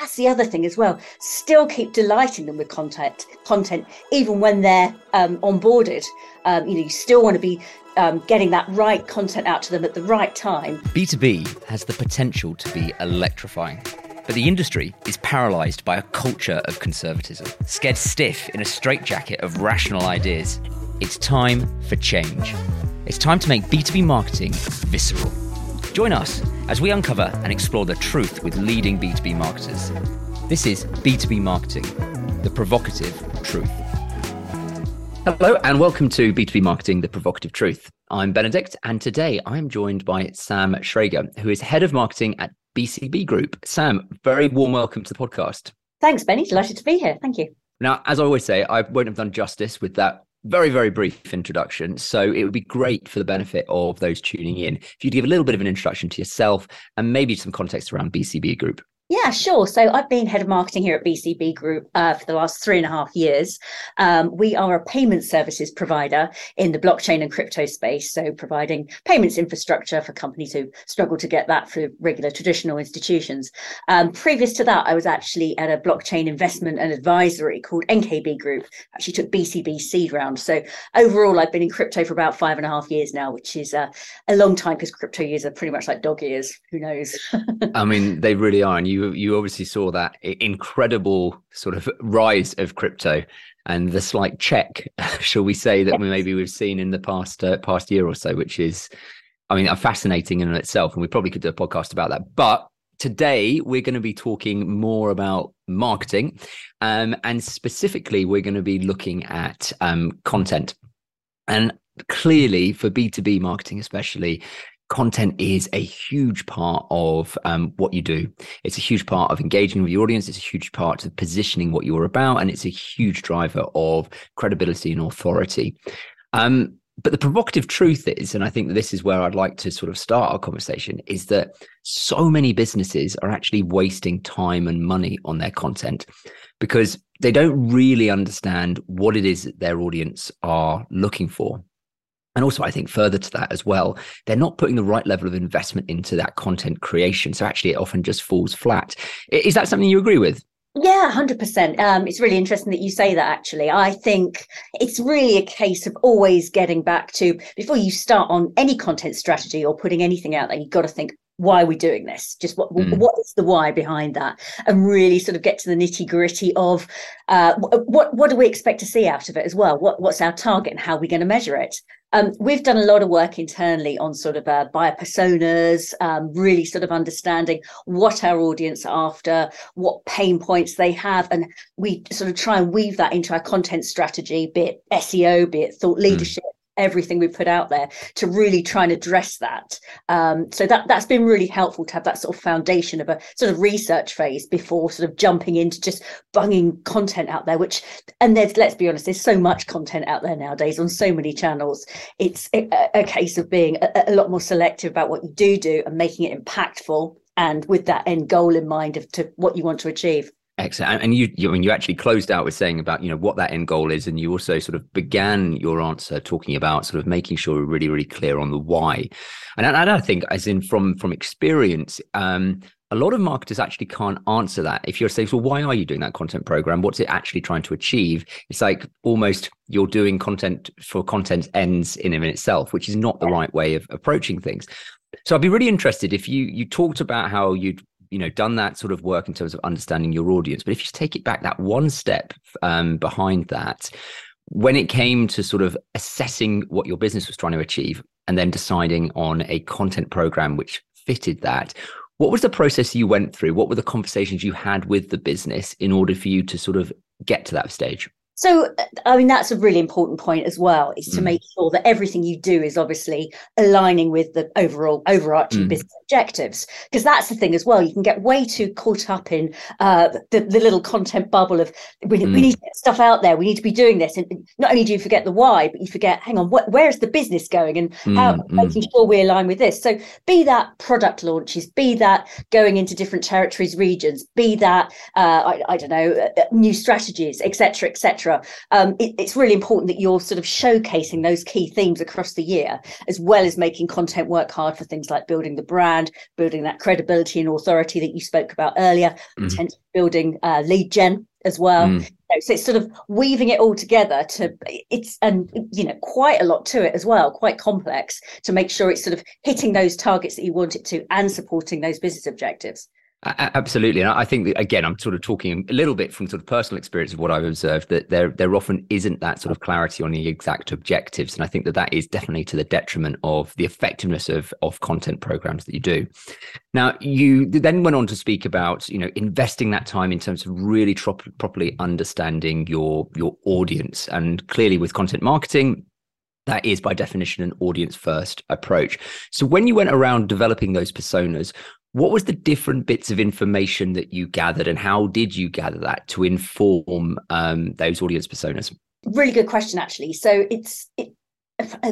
that's the other thing as well. Still keep delighting them with content, content even when they're um, onboarded. Um, you know, you still want to be um, getting that right content out to them at the right time. B2B has the potential to be electrifying. But the industry is paralysed by a culture of conservatism, scared stiff in a straitjacket of rational ideas. It's time for change. It's time to make B2B marketing visceral. Join us as we uncover and explore the truth with leading B2B marketers. This is B2B Marketing, the provocative truth. Hello, and welcome to B2B Marketing, the provocative truth. I'm Benedict, and today I'm joined by Sam Shrager, who is head of marketing at BCB Group. Sam, very warm welcome to the podcast. Thanks, Benny. Delighted to be here. Thank you. Now, as I always say, I won't have done justice with that very, very brief introduction. So it would be great for the benefit of those tuning in if you'd give a little bit of an introduction to yourself and maybe some context around BCB Group. Yeah, sure. So I've been head of marketing here at BCB Group uh, for the last three and a half years. Um, we are a payment services provider in the blockchain and crypto space, so providing payments infrastructure for companies who struggle to get that through regular traditional institutions. Um, previous to that, I was actually at a blockchain investment and advisory called NKB Group. Actually, took BCB seed round. So overall, I've been in crypto for about five and a half years now, which is uh, a long time because crypto years are pretty much like dog years. Who knows? I mean, they really are, and you you obviously saw that incredible sort of rise of crypto and the slight check, shall we say, that yes. maybe we've seen in the past uh, past year or so, which is, I mean, fascinating in itself, and we probably could do a podcast about that. But today we're going to be talking more about marketing, um, and specifically, we're going to be looking at um, content. And clearly, for B two B marketing, especially, content is a huge part of um, what you do. It's a huge part of engaging with your audience. It's a huge part of positioning what you're about, and it's a huge driver of credibility and authority. Um, but the provocative truth is, and I think this is where I'd like to sort of start our conversation, is that so many businesses are actually wasting time and money on their content because they don't really understand what it is that their audience are looking for. And also, I think further to that as well, they're not putting the right level of investment into that content creation. So actually, it often just falls flat. Is that something you agree with? Yeah, 100%. Um, it's really interesting that you say that, actually. I think it's really a case of always getting back to before you start on any content strategy or putting anything out there, you've got to think, why are we doing this? Just what mm. what is the why behind that, and really sort of get to the nitty gritty of uh, what what do we expect to see out of it as well? What what's our target and how are we going to measure it? Um, we've done a lot of work internally on sort of uh, buyer personas, um, really sort of understanding what our audience are after, what pain points they have, and we sort of try and weave that into our content strategy, be it SEO, be it thought hmm. leadership, everything we put out there to really try and address that. Um, so that that's been really helpful to have that sort of foundation of a sort of research phase before sort of jumping into just bunging content out there. Which and there's let's be honest, there's so much content out there nowadays on so many channels. It's a, a case of being a, a lot more selective about what you do do and making it impactful and with that end goal in mind of to what you want to achieve. Excellent. And you, you, I mean, you actually closed out with saying about, you know, what that end goal is. And you also sort of began your answer talking about sort of making sure we're really, really clear on the why. And, and I think as in from, from experience, um, a lot of marketers actually can't answer that. If you're saying, well, why are you doing that content program? What's it actually trying to achieve? It's like almost you're doing content for content ends in and itself, which is not the right way of approaching things. So I'd be really interested if you you talked about how you'd you know done that sort of work in terms of understanding your audience. But if you take it back that one step um, behind that when it came to sort of assessing what your business was trying to achieve and then deciding on a content program which fitted that what was the process you went through? What were the conversations you had with the business in order for you to sort of get to that stage so, I mean, that's a really important point as well, is to mm. make sure that everything you do is obviously aligning with the overall overarching mm. business objectives. Because that's the thing as well. You can get way too caught up in uh, the, the little content bubble of we, mm. we, need to get stuff out there. We need to be doing this. And not only do you forget the why, but you forget, hang on, what, where is the business going and how mm, mm. making sure we align with this. So, be that product launches, be that going into different territories, regions, be that, uh, I, I, don't know, uh, new strategies, etc., etc etc um, it, it's really important that you're sort of showcasing those key themes across the year as well as making content work hard for things like building the brand building that credibility and authority that you spoke about earlier mm. building uh, lead gen as well mm. so it's sort of weaving it all together to it's and you know quite a lot to it as well quite complex to make sure it's sort of hitting those targets that you want it to and supporting those business objectives Absolutely, and I think that again, I'm sort of talking a little bit from sort of personal experience of what I've observed that there there often isn't that sort of clarity on the exact objectives, and I think that that is definitely to the detriment of the effectiveness of of content programs that you do. Now, you then went on to speak about you know investing that time in terms of really trop- properly understanding your your audience, and clearly with content marketing, that is by definition an audience first approach. So when you went around developing those personas, what was the different bits of information that you gathered and how did you gather that to inform um, those audience personas? Really good question actually. So it's it,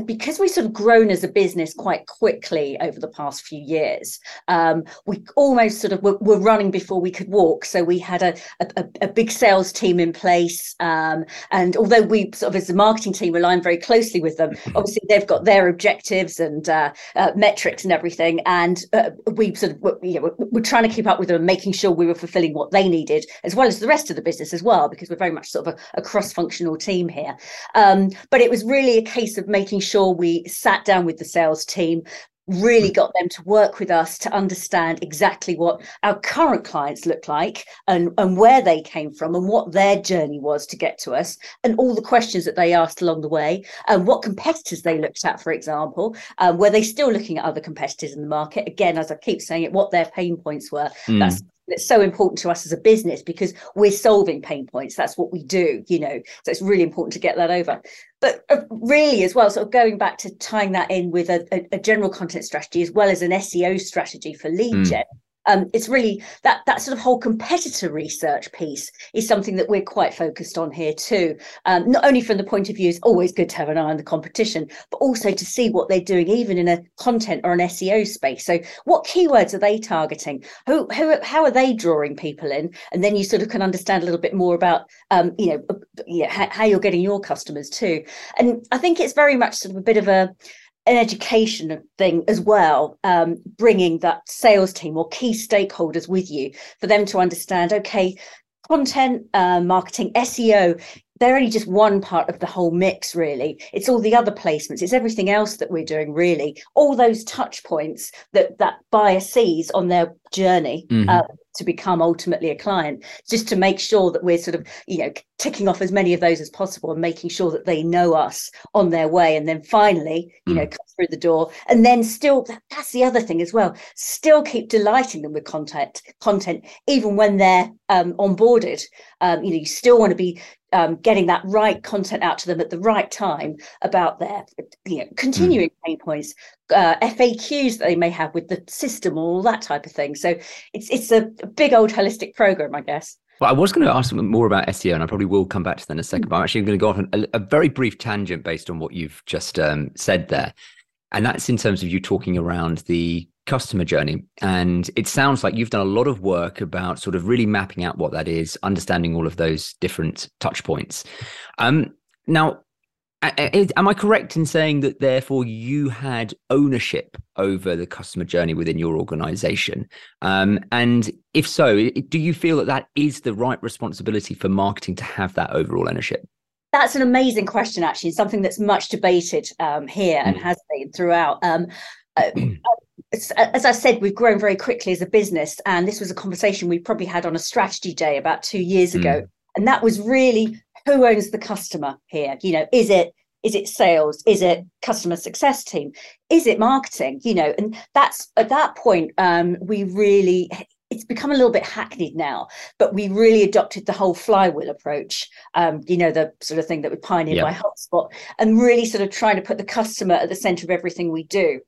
because we've sort of grown as a business quite quickly over the past few years, um, we almost sort of were, were, running before we could walk. So we had a, a, a big sales team in place. Um, and although we sort of as a marketing team align very closely with them, obviously they've got their objectives and uh, uh, metrics and everything. And uh, we sort of, you know, we're, we're trying to keep up with them and making sure we were fulfilling what they needed, as well as the rest of the business as well, because we're very much sort of a, a cross-functional team here. Um, but it was really a case of making sure we sat down with the sales team really got them to work with us to understand exactly what our current clients look like and, and where they came from and what their journey was to get to us and all the questions that they asked along the way and what competitors they looked at for example um, were they still looking at other competitors in the market? Again as i keep saying it what their pain points were. Mm. that's it's so important to us as a business because we're solving pain points. That's what we do you know. So it's really important to get that over. But uh, really as well sort of going back to tying that in with a, a, a general content strategy as well as an seo strategy for lead mm. gen um, it's really that that sort of whole competitor research piece is something that we're quite focused on here too. Um, not only from the point of view, it's always good to have an eye on the competition, but also to see what they're doing, even in a content or an SEO space. So, what keywords are they targeting? Who, who how are they drawing people in? And then you sort of can understand a little bit more about, um, you know, how you're getting your customers too. And I think it's very much sort of a bit of a an education thing as well, um, bringing that sales team or key stakeholders with you for them to understand, okay, content, uh, marketing, SEO, they're only just one part of the whole mix, really. It's all the other placements, it's everything else that we're doing, really. All those touch points that that buyer sees on their journey. Mm-hmm. Uh, to become ultimately a client just to make sure that we're sort of you know ticking off as many of those as possible and making sure that they know us on their way and then finally you mm. know come through the door and then still that's the other thing as well still keep delighting them with content content even when they're um, onboarded um, you know you still want to be um, getting that right content out to them at the right time about their you know continuing mm. pain points uh, FAQs that they may have with the system all that type of thing so it's it's a big old holistic program I guess well, I was going to ask more about SEO, and I probably will come back to that in a second. Mm. But I'm actually going to go off on a, a very brief tangent based on what you've just um, said there, and that's in terms of you talking around the customer journey. And it sounds like you've done a lot of work about sort of really mapping out what that is, understanding all of those different touch points. Um, now, am I correct in saying that therefore you had ownership over the customer journey within your organization? Um, and if so, do you feel that that is the right responsibility for marketing to have that overall ownership? That's an amazing question, actually, something that's much debated um, here and mm. has been throughout. Um, as I said, we've grown very quickly as a business, and this was a conversation we probably had on a strategy day about two years ago, mm. and that was really who owns the customer here. You know, is it is it sales? Is it customer success team? Is it marketing? You know, and that's at that point um, we really it's become a little bit hackneyed now, but we really adopted the whole flywheel approach, um, you know, the sort of thing that we pioneered yeah. by HubSpot, and really sort of trying to put the customer at the center of everything we do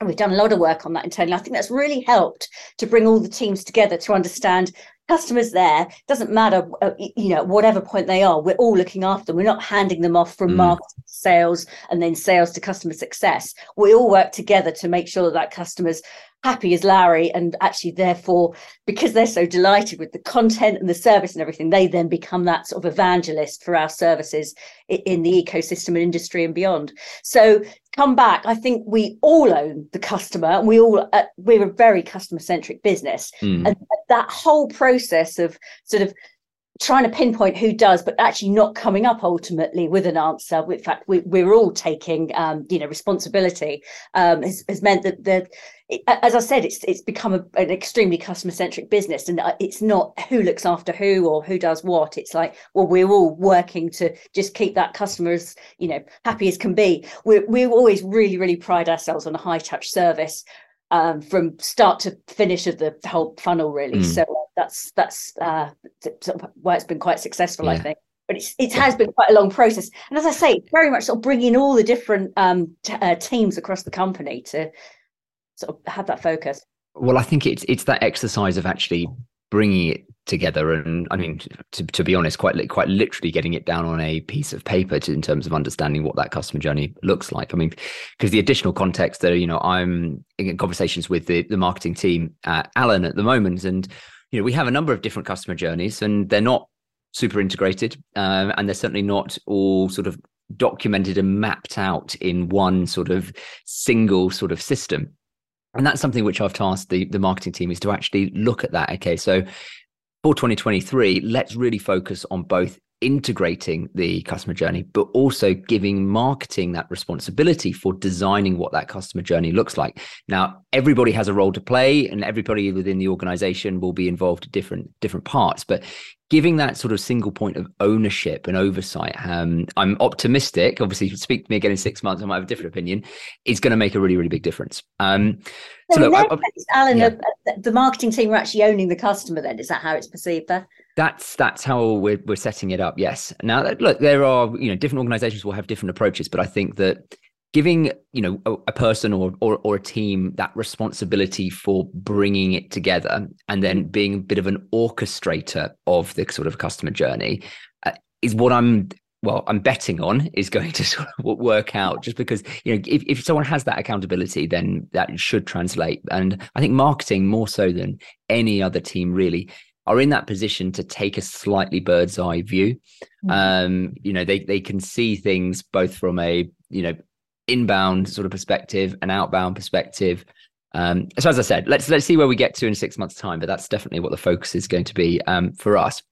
and we've done a lot of work on that internally. I think that's really helped to bring all the teams together to understand customers there doesn't matter uh, you know whatever point they are we're all looking after them we're not handing them off from mm. marketing sales and then sales to customer success we all work together to make sure that, that customers happy as Larry. And actually, therefore, because they're so delighted with the content and the service and everything, they then become that sort of evangelist for our services in the ecosystem and industry and beyond. So come back. I think we all own the customer, and we all uh, we're a very customer centric business, mm. and that whole process of sort of trying to pinpoint who does, but actually not coming up ultimately with an answer. In fact, we, we're all taking, um, you know, responsibility um, has, has meant that the, as I said, it's it's become a, an extremely customer centric business, and uh, it's not who looks after who or who does what. It's like, well, we're all working to just keep that customer as you know happy as can be. We we always really really pride ourselves on a high touch service um, from start to finish of the whole funnel, really. Mm. So that's that's uh, why it's been quite successful, yeah. I think. But it's, it has been quite a long process, and as I say, very much sort of bringing all the different um, t- uh, teams across the company to sort of have that focus. Well, I think it's it's that exercise of actually bringing it together and i mean to, to be honest quite quite literally getting it down on a piece of paper to, in terms of understanding what that customer journey looks like i mean because the additional context that you know i'm in conversations with the, the marketing team at Alan at the moment and you know we have a number of different customer journeys and they're not super integrated um, and they're certainly not all sort of documented and mapped out in one sort of single sort of system and that's something which I've tasked the, the marketing team is to actually look at that. Okay, so for 2023, let's really focus on both integrating the customer journey, but also giving marketing that responsibility for designing what that customer journey looks like. Now, everybody has a role to play, and everybody within the organization will be involved in different different parts. But giving that sort of single point of ownership and oversight, um, I'm optimistic. Obviously, speak to me again in six months, I might have a different opinion. It's going to make a really, really big difference. Um, so, so look, I, I, Alan, yeah. the, the marketing team are actually owning the customer. Then is that how it's perceived there? That's that's how we're we're setting it up. Yes. Now, look, there are you know different organisations will have different approaches, but I think that giving you know a, a person or, or, or a team that responsibility for bringing it together and then being a bit of an orchestrator of the sort of customer journey uh, is what I'm well I'm betting on is going to sort of work out just because you know if, if someone has that accountability then that should translate and I think marketing more so than any other team really are in that position to take a slightly bird's eye view. Mm-hmm. Um, you know, they they can see things both from a you know inbound sort of perspective and outbound perspective. Um, so as I said, let's let's see where we get to in six months' time. But that's definitely what the focus is going to be um, for us.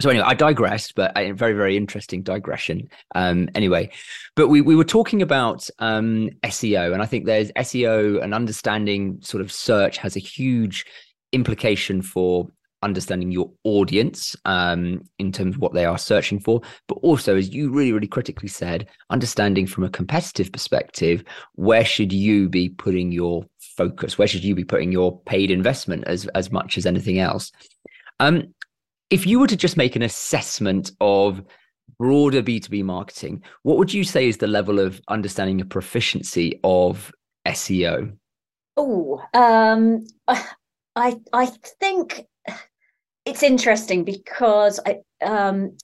So anyway, I digressed, but a very very interesting digression. Um, anyway, but we we were talking about um, SEO, and I think there's SEO and understanding sort of search has a huge implication for understanding your audience um, in terms of what they are searching for, but also, as you really, really critically said, understanding from a competitive perspective, where should you be putting your focus? Where should you be putting your paid investment as, as much as anything else? Um, if you were to just make an assessment of broader B2B marketing, what would you say is the level of understanding and proficiency of SEO? Oh, um, I I think it's interesting because I, um,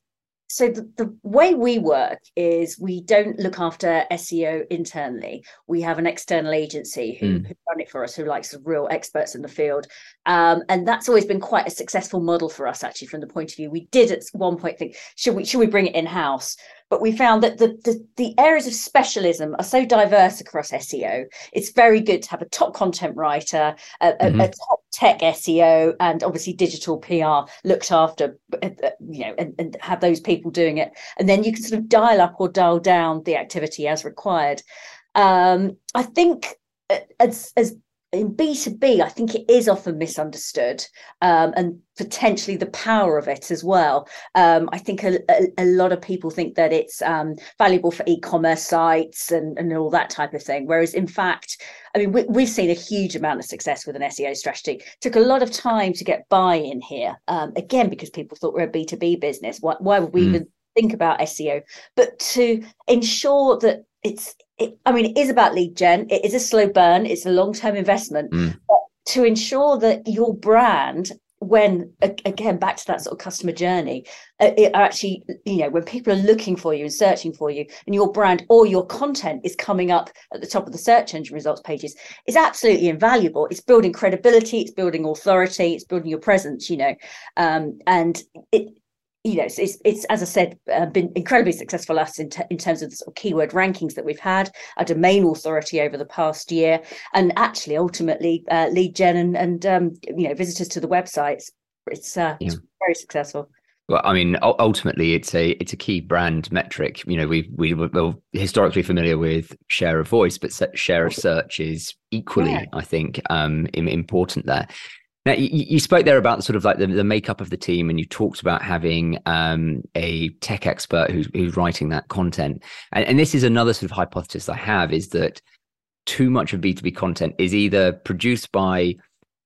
so the, the, way we work is we don't look after SEO internally. We have an external agency who, mm. who run it for us, who likes real experts in the field, um, and that's always been quite a successful model for us. Actually, from the point of view, we did at one point think, should we should we bring it in house? but we found that the, the, the areas of specialism are so diverse across SEO. It's very good to have a top content writer, a, mm-hmm. a, a top tech SEO, and obviously digital PR looked after, uh, uh, you know, and, and have those people doing it, and then you can sort of dial up or dial down the activity as required. Um, I think uh, as as in B2B, I think it is often misunderstood um, and potentially the power of it as well. Um, I think a, a, a, lot of people think that it's um, valuable for e commerce sites and, and all that type of thing. Whereas, in fact, I mean, we, have seen a huge amount of success with an SEO strategy. It took a lot of time to get buy in here, um, again, because people thought we're a B2B business. Why, why would we mm. even think about SEO? But to ensure that it's it, I mean, it is about lead gen. It is a slow burn. It's a long term investment. Mm. But to ensure that your brand when again back to that sort of customer journey uh, it actually you know when people are looking for you and searching for you and your brand or your content is coming up at the top of the search engine results pages is absolutely invaluable it's building credibility it's building authority it's building your presence you know um, and it you know, it's, it's, it's as I said, uh, been incredibly successful us in, t- in terms of the sort of keyword rankings that we've had, our domain authority over the past year, and actually ultimately uh, lead gen and, and um, you know visitors to the websites. It's, uh, yeah. it's very successful. Well, I mean, ultimately, it's a it's a key brand metric. You know, we we were historically familiar with share of voice, but share of search is equally, yeah. I think, um, important there. Now, you, you, spoke there about sort of like the, the makeup of the team, and you talked about having um, a tech expert who's, who's writing that content. And, and this is another sort of hypothesis I have is that too much of B2B content is either produced by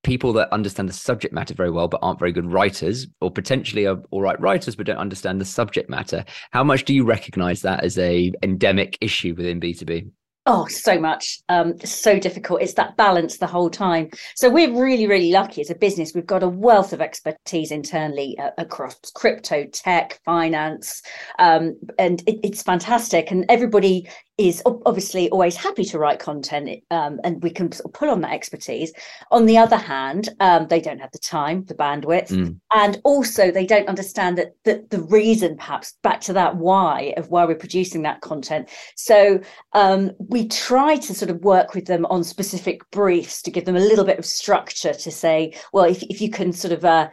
people that understand the subject matter very well but aren't very good writers or potentially are all right writers but don't understand the subject matter how much do you recognize that as a endemic issue within b2b Oh, so much. Um, so difficult. It's that balance the whole time. So we're really, really lucky as a business. We've got a wealth of expertise internally uh, across crypto, tech, finance, um, and it, it's fantastic. And everybody is obviously always happy to write content um, and we can sort of pull on that expertise. On the other hand, um, they don't have the time, the bandwidth, mm. and also they don't understand that, that the reason, perhaps back to that why of why we're producing that content. So um, we try to sort of work with them on specific briefs to give them a little bit of structure to say, well, if, if you can sort of, uh,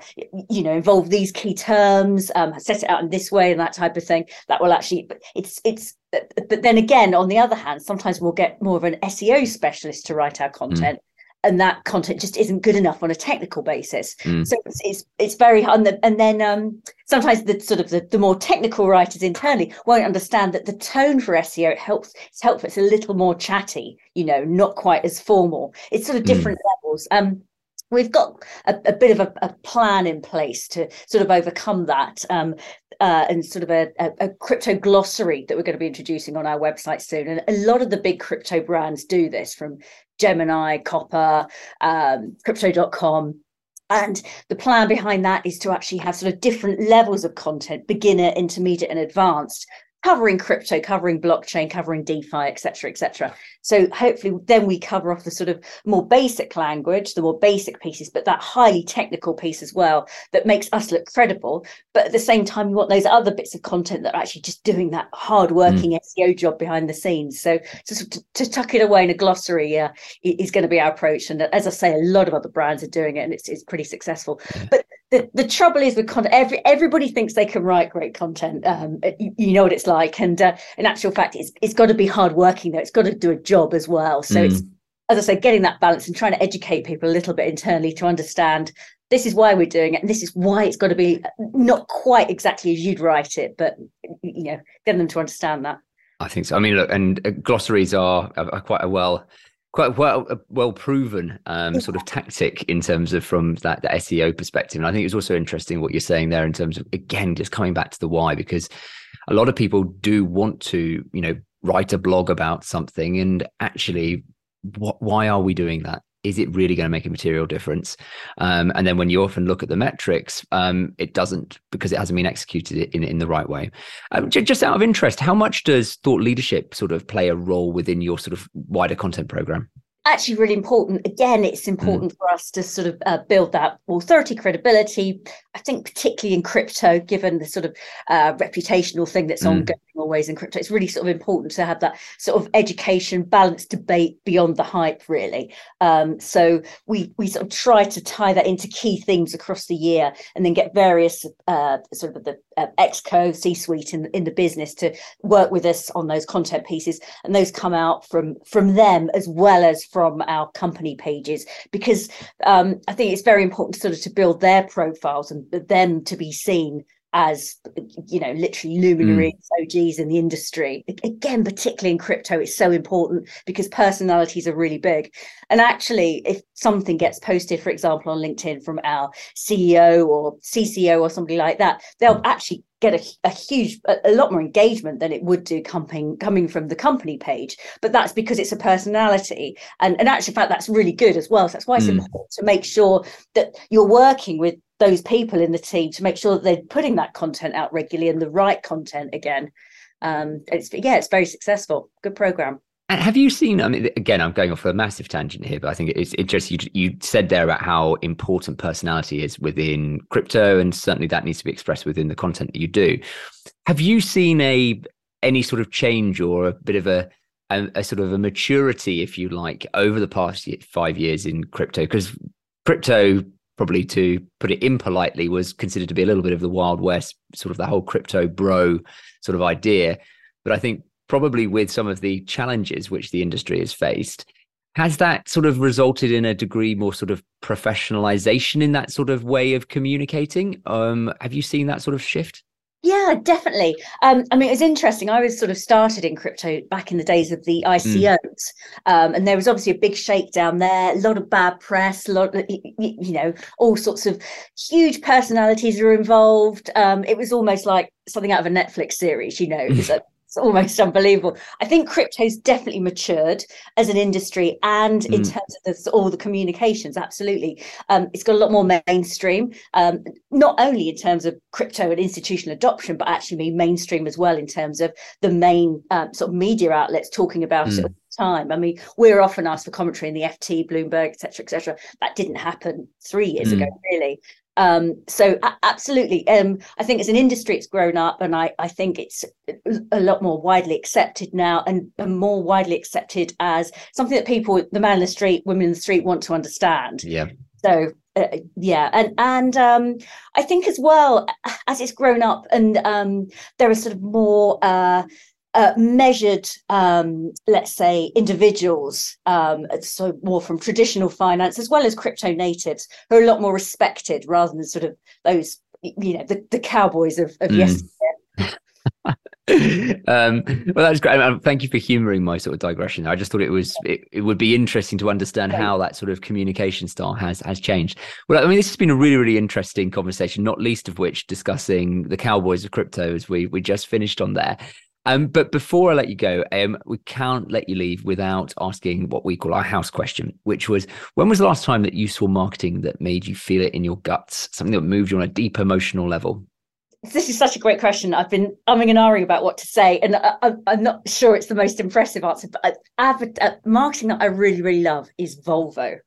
you know, involve these key terms, um, set it out in this way and that type of thing, that will actually, it's, it's, but then again, on the other hand, sometimes we'll get more of an SEO specialist to write our content. Mm. And that content just isn't good enough on a technical basis. Mm. So it's, it's, it's very hard. And, then um, sometimes the sort of the, the more technical writers internally won't understand that the tone for SEO it helps. It's helpful. It's a little more chatty, you know, not quite as formal. It's sort of hmm. different mm. levels. Um, we've got a, a bit of a, a, plan in place to sort of overcome that um, uh, and sort of a, a, crypto glossary that we're going to be introducing on our website soon. And a lot of the big crypto brands do this from gemini copper um, crypto.com and the plan behind that is to actually have sort of different levels of content beginner intermediate and advanced covering crypto, covering blockchain, covering DeFi, etc., etc. So hopefully, then we cover off the sort of more basic language, the more basic pieces, but that highly technical piece as well that makes us look credible. But at the same time, you want those other bits of content that are actually just doing that hard-working mm. SEO job behind the scenes. So, so to, to, tuck it away in a glossary uh, is going to be our approach. And as I say, a lot of other brands are doing it, and it's, it's pretty successful. Yeah. But the, the trouble is with content every everybody thinks they can write great content um, you, you, know what it's like and uh, in actual fact it's it's got to be hard working though it's got to do a job as well. So mm. it's as i say getting that balance and trying to educate people a little bit internally to understand this is why we're doing it and this is why it's got to be not quite exactly as you'd write it but you know getting them to understand that. I think so. I mean look and uh, glossaries are, are quite a well quite well well proven um, sort of tactic in terms of from that, that SEO perspective. And I think it's also interesting what you're saying there in terms of again just coming back to the why because a lot of people do want to you know write a blog about something. And actually what why are we doing that is it really going to make a material difference? Um, and then when you often look at the metrics, um, it doesn't because it hasn't been executed in, in the right way. Um, just out of interest, how much does thought leadership sort of play a role within your sort of wider content program? actually really important. Again, it's important mm. for us to sort of uh, build that authority, credibility. I think particularly in crypto, given the sort of uh, reputational thing that's mm. ongoing always in crypto, it's really sort of important to have that sort of education, balanced debate beyond the hype, really. Um, so we we sort of try to tie that into key themes across the year, and then get various uh, sort of the uh, exco C-suite in in the business to work with us on those content pieces, and those come out from from them as well as from our company pages because um, I think it's very important sort of to build their profiles and them to be seen as you know literally luminaries mm. og's in the industry. Again particularly in crypto it's so important because personalities are really big. And actually if something gets posted for example on linkedin from our ceo or cco or somebody like that they'll actually get a, a huge a, a, lot more engagement than it would do coming coming from the company page. But that's because it's a personality. And and actually in fact that's really good as well. So that's why it's mm. important to make sure that you're working with those people in the team to make sure that they're putting that content out regularly and the right content again. Um, it's yeah, it's very successful. Good program. And have you seen? I mean, again, I'm going off a massive tangent here, but I think it's interesting. you you said there about how important personality is within crypto, and certainly that needs to be expressed within the content that you do. Have you seen a any sort of change or a bit of a a, a sort of a maturity, if you like, over the past five years in crypto? Because crypto, probably to put it impolitely, was considered to be a little bit of the wild west, sort of the whole crypto bro sort of idea. But I think probably with some of the challenges which the industry has faced, has that sort of resulted in a degree more sort of professionalization in that sort of way of communicating? Um, have you seen that sort of shift? Yeah, definitely. Um, I mean, it was interesting. I was sort of started in crypto back in the days of the ICOs, mm. um, and there was obviously a big shakedown there. A lot of bad press, a lot, of, you know, all sorts of huge personalities were involved. Um, it was almost like something out of a Netflix series. You know, it was a it's almost unbelievable. I think crypto's definitely matured as an industry and mm. in terms of the, all the communications, absolutely. Um, it's got a lot more mainstream, um, not only in terms of crypto and institutional adoption, but actually mainstream as well in terms of the main um, sort of media outlets talking about mm. it time. I mean, we're often asked for commentary in the FT, Bloomberg, etc., etc. That didn't happen three years mm. ago, really. Um, so a- absolutely, um, I think as an industry, it's grown up, and I, I think it's a lot more widely accepted now, and, and more widely accepted as something that people, the man in the street, women in the street, want to understand. Yeah. So uh, yeah, and and um, I think as well as it's grown up, and um, there are sort of more. Uh, uh, measured, um, let's say, individuals, um, so more from traditional finance as well as crypto natives, who are a lot more respected rather than sort of those, you know, the, the cowboys of, of mm. yesterday. um, well, that's great. Thank you for humouring my sort of digression. I just thought it was it, it would be interesting to understand how that sort of communication style has has changed. Well, I mean, this has been a really really interesting conversation, not least of which discussing the cowboys of crypto as we we just finished on there. Um, but before I let you go, um, we can't let you leave without asking what we call our house question, which was when was the last time that you saw marketing that made you feel it in your guts, something that moved you on a deep emotional level? This is such a great question. I've been umming and ahhing about what to say, and I, am not sure it's the most impressive answer. But uh, marketing that I really, really love is Volvo.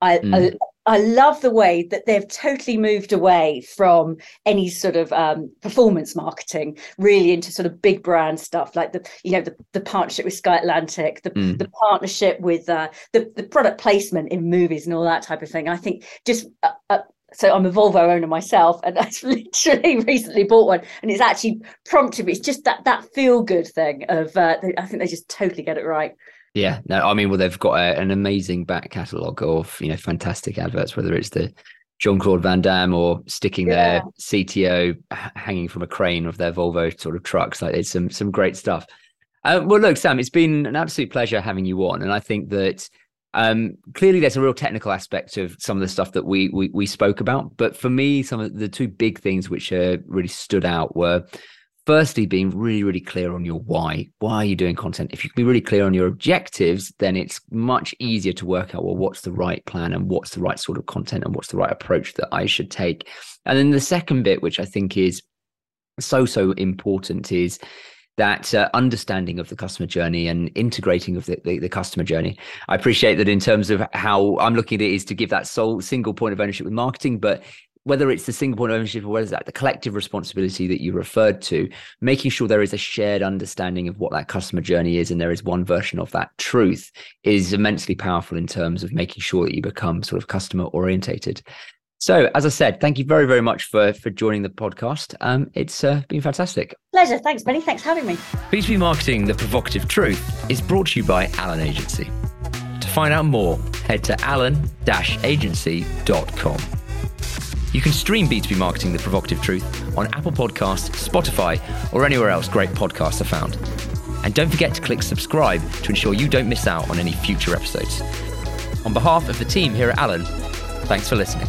I, mm. I, I love the way that they've totally moved away from any sort of um, performance marketing, really into sort of big brand stuff, like the you know the, the partnership with Sky Atlantic, the mm. the partnership with uh, the the product placement in movies and all that type of thing. I think just uh, uh, so I'm a Volvo owner myself, and I've literally recently bought one, and it's actually prompted me. It's just that that feel good thing of uh, I think they just totally get it right. Yeah, no, I mean, well, they've got a, an amazing back catalogue of you know fantastic adverts, whether it's the Jean Claude Van Damme or sticking yeah. their CTO hanging from a crane of their Volvo sort of trucks. Like it's some some great stuff. Uh, well, look, Sam, it's been an absolute pleasure having you on, and I think that um, clearly there's a real technical aspect of some of the stuff that we, we we spoke about. But for me, some of the two big things which uh, really stood out were firstly being really really clear on your why. Why are you doing content? If you can be really clear on your objectives then it's much easier to work out well what's the right plan and what's the right sort of content and what's the right approach that i should take. And then the second bit which i think is so so important is that uh, understanding of the customer journey and integrating of the, the, the, customer journey. I appreciate that in terms of how I'm looking at it is to give that sole single point of ownership with marketing, but whether it's the single point of ownership or whether it's that the collective responsibility that you referred to, making sure there is a shared understanding of what that customer journey is and there is one version of that truth is immensely powerful in terms of making sure that you become sort of customer orientated. So, as I said, thank you very, very much for for joining the podcast. Um, it's uh, been fantastic. Pleasure. Thanks, Benny. Thanks for having me. B2B Marketing, the provocative truth, is brought to you by Alan Agency. To find out more, head to alan-agency.com. You can stream B2B Marketing The Provocative Truth on Apple Podcasts, Spotify, or anywhere else great podcasts are found. And don't forget to click subscribe to ensure you don't miss out on any future episodes. On behalf of the team here at Alan, thanks for listening.